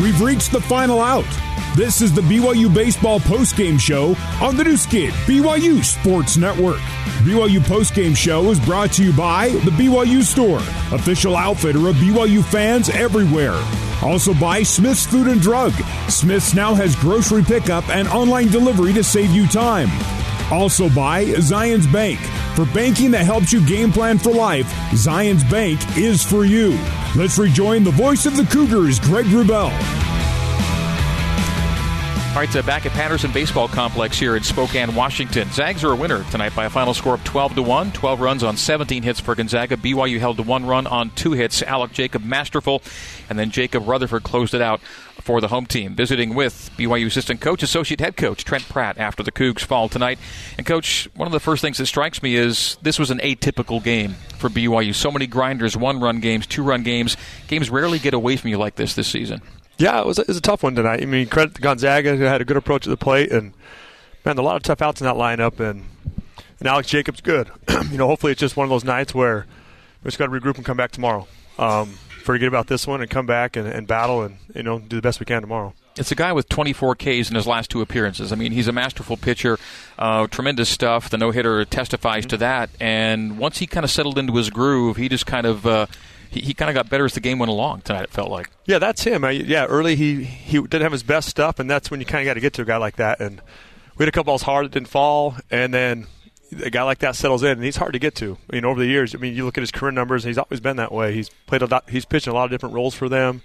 We've reached the final out. This is the BYU Baseball Postgame Show on the Nu Skin, BYU Sports Network. BYU Postgame Show is brought to you by the BYU Store, official outfitter of BYU fans everywhere. Also by Smith's Food and Drug. Smith's now has grocery pickup and online delivery to save you time. Also by Zions Bank. For banking that helps you game plan for life, Zions Bank is for you. Let's rejoin the voice of the Cougars, Greg Wrubell. All right, uh, back at Patterson Baseball Complex here in Spokane, Washington. Zags are a winner tonight by a final score of 12 to 1. 12 runs on 17 hits for Gonzaga. BYU held to one run on two hits. Alec Jacob masterful, and then Jacob Rutherford closed it out for the home team. Visiting with BYU assistant coach, associate head coach Trent Pratt after the Cougs fall tonight. And coach, one of the first things that strikes me is this was an atypical game for BYU. So many grinders, one run games, two run games. Games rarely get away from you like this this season. Yeah, it was, a, it was a tough one tonight. I mean, credit to Gonzaga who had a good approach at the plate, and man, a lot of tough outs in that lineup, and and Alex Jacobs good. you know, hopefully it's just one of those nights where we just got to regroup and come back tomorrow. Um, forget about this one and come back and, and battle and you know do the best we can tomorrow. It's a guy with 24 Ks in his last two appearances. I mean, he's a masterful pitcher, uh, tremendous stuff. The no hitter testifies mm-hmm. to that. And once he kind of settled into his groove, he just kind of uh, he, he kind of got better as the game went along tonight. It felt like. Yeah, that's him. I, yeah, early he he didn't have his best stuff, and that's when you kind of got to get to a guy like that. And we had a couple balls hard that didn't fall, and then a guy like that settles in, and he's hard to get to. I mean, over the years, I mean, you look at his career numbers, and he's always been that way. He's played a lot, he's pitched a lot of different roles for them.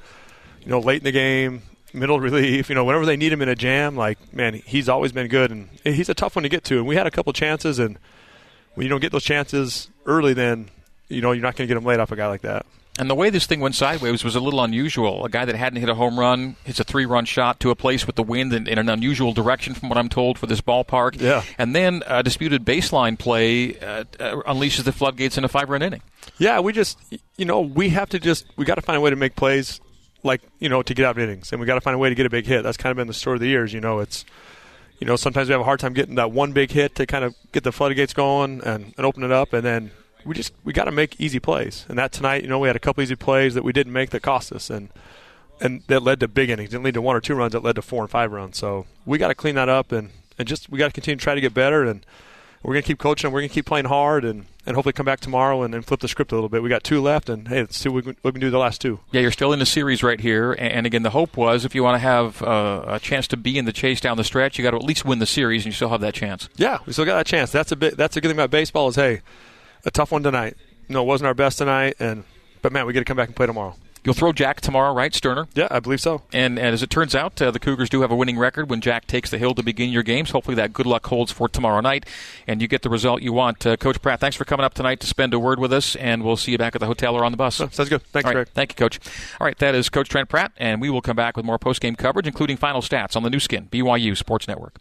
You know, late in the game, middle relief. You know, whenever they need him in a jam, like man, he's always been good, and he's a tough one to get to. And we had a couple chances, and when you don't get those chances early, then you know you're not going to get them late off a guy like that. And the way this thing went sideways was a little unusual. A guy that hadn't hit a home run hits a three run shot to a place with the wind in, in, an unusual direction, from what I'm told, for this ballpark. Yeah. And then a disputed baseline play uh, unleashes the floodgates in a five run inning. Yeah, we just, you know, we have to just, we got to find a way to make plays like, you know, to get out of innings. And we got to find a way to get a big hit. That's kind of been the story of the years. You know, it's, you know, sometimes we have a hard time getting that one big hit to kind of get the floodgates going and, and open it up. And then we just we got to make easy plays. And that tonight, you know, we had a couple easy plays that we didn't make that cost us, and and that led to big innings. Didn't lead to one or two runs. That led to four and five runs. So we got to clean that up, and and just we got to continue to try to get better. And we're gonna keep coaching. We're gonna keep playing hard, and and hopefully come back tomorrow and, and flip the script a little bit. We got two left, and hey, let's see what we can, what we can do the last two. Yeah, you're still in the series right here, and again, the hope was if you want to have uh, a chance to be in the chase down the stretch, you got to at least win the series, and you still have that chance. Yeah, we still got that chance. That's a bit. That's a good thing about baseball is hey, a tough one tonight you know, it wasn't our best tonight, and but man, we got to come back and play tomorrow. You'll throw Jack tomorrow, right, Sterner? Yeah, I believe so. And, and as it turns out, uh, the Cougars do have a winning record when Jack takes the hill to begin your games. Hopefully, that good luck holds for tomorrow night, and you get the result you want. Uh, Coach Pratt, thanks for coming up tonight to spend a word with us, and we'll see you back at the hotel or on the bus. Oh, sounds good. Thanks, right. Greg. Thank you, Coach. All right, that is Coach Trent Pratt, and we will come back with more post-game coverage, including final stats on the Nu Skin BYU Sports Network.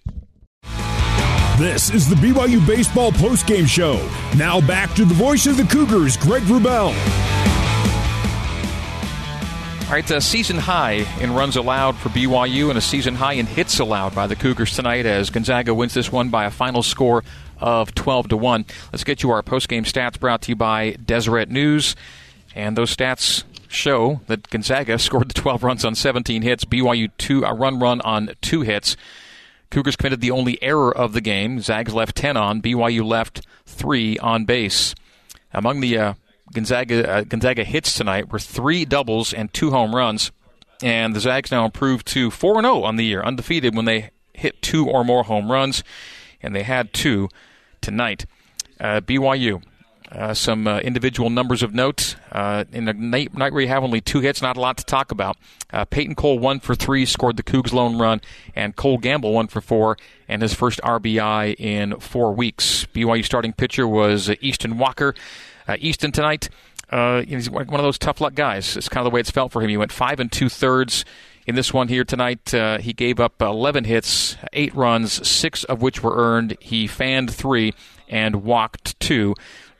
This is the BYU Baseball postgame show. Now back to the voice of the Cougars, Greg Wrubell. All right, a season high in runs allowed for BYU and a season high in hits allowed by the Cougars tonight as Gonzaga wins this one by a final score of 12 to 1. Let's get you our postgame stats brought to you by Deseret News. And those stats show that Gonzaga scored the 12 runs on 17 hits, BYU two a run run on two hits. Cougars committed the only error of the game. Zags left 10 on. BYU left 3 on base. Among the uh, Gonzaga, uh, Gonzaga hits tonight were three doubles and two home runs. And the Zags now improved to 4 0 on the year, undefeated when they hit two or more home runs. And they had two tonight. Uh, BYU uh, some uh, individual numbers of note. Uh, in a night, night, where you have only two hits, not a lot to talk about. Uh, Peyton Cole, one for three, scored the Cougs' lone run, and Cole Gamble, one for four, and his first RBI in four weeks. BYU starting pitcher was Easton Walker. Uh, Easton tonight, uh, he's one of those tough luck guys. It's kind of the way it's felt for him. He went five and two thirds in this one here tonight. Uh, he gave up 11 hits, eight runs, six of which were earned. He fanned three and walked two.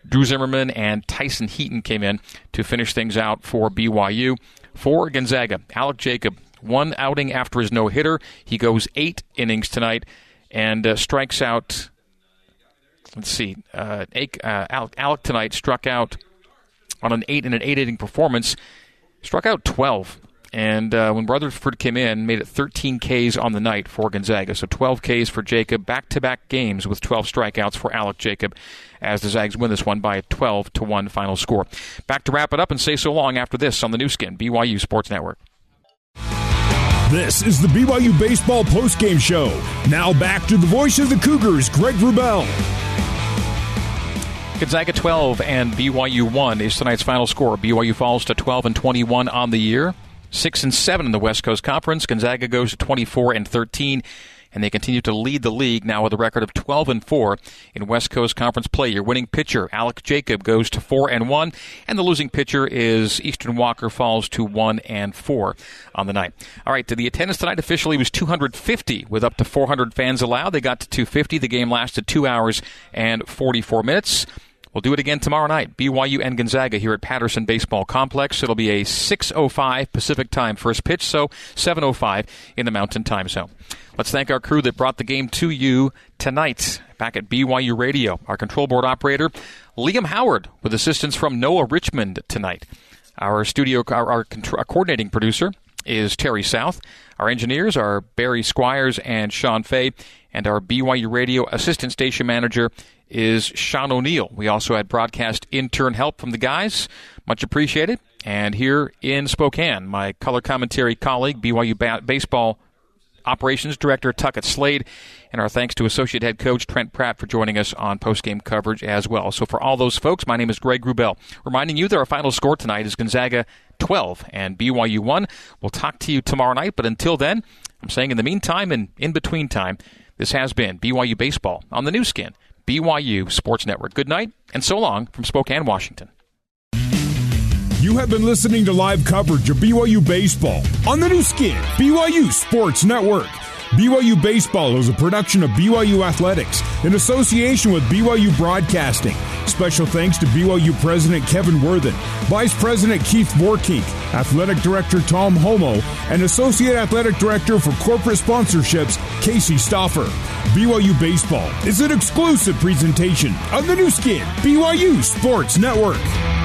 Drew Zimmerman and Tyson Heaton came in to finish things out for BYU. For Gonzaga, Alec Jacob, one outing after his no hitter. He goes eight innings tonight and uh, strikes out. Let's see. Uh, uh, Alec, Alec tonight struck out on an eight in an eight inning performance. Struck out 12 And uh, when Rutherford came in, made it 13 Ks on the night for Gonzaga. So 12 Ks for Jacob. Back to back games with 12 strikeouts for Alec Jacob as the Zags win this one by a 12 to 1 final score. Back to wrap it up and say so long after this on the Nu Skin, BYU Sports Network. This is the BYU Baseball postgame show. Now back to the voice of the Cougars, Greg Wrubell. Gonzaga 12 and BYU 1 is tonight's final score. BYU falls to 12 and 21 on the year. 6 and 7 in the West Coast Conference. Gonzaga goes to 24 and 13 and they continue to lead the league now with a record of 12 and 4 in West Coast Conference play. Your winning pitcher, Alec Jacob, goes to 4 and 1, and the losing pitcher is Easton Walker falls to 1 and 4 on the night. All right, the attendance tonight officially was 250 with up to 400 fans allowed. They got to 250. The game lasted 2 hours and 44 minutes. We'll do it again tomorrow night. BYU and Gonzaga here at Patterson Baseball Complex. It'll be a 6:05 Pacific Time first pitch, so 7:05 in the Mountain Time Zone. Let's thank our crew that brought the game to you tonight. Back at BYU Radio, our control board operator Liam Howard with assistance from Noah Richmond tonight. Our studio, our, our, our coordinating producer is Terry South. Our engineers are Barry Squires and Sean Fay, and our BYU Radio assistant station manager is Sean O'Neill. We also had broadcast intern help from the guys. Much appreciated. And here in Spokane, my color commentary colleague, BYU ba- Baseball Operations Director Tuckett Slade, and our thanks to Associate Head Coach Trent Pratt for joining us on postgame coverage as well. So for all those folks, my name is Greg Wrubell, reminding you that our final score tonight is Gonzaga 12 and BYU 1. We'll talk to you tomorrow night, but until then, I'm saying in the meantime and in between time, this has been BYU Baseball on the Nu Skin. BYU Sports Network. Good night and so long from Spokane, Washington. You have been listening to live coverage of BYU Baseball on the Nu Skin, BYU Sports Network. BYU Baseball is a production of BYU Athletics in association with BYU Broadcasting. Special thanks to BYU President Kevin Worthen, Vice President Keith Vorkink, Athletic Director Tom Holmoe, and Associate Athletic Director for Corporate Sponsorships, Casey Stoffer. BYU Baseball is an exclusive presentation of the Nu Skin, BYU Sports Network.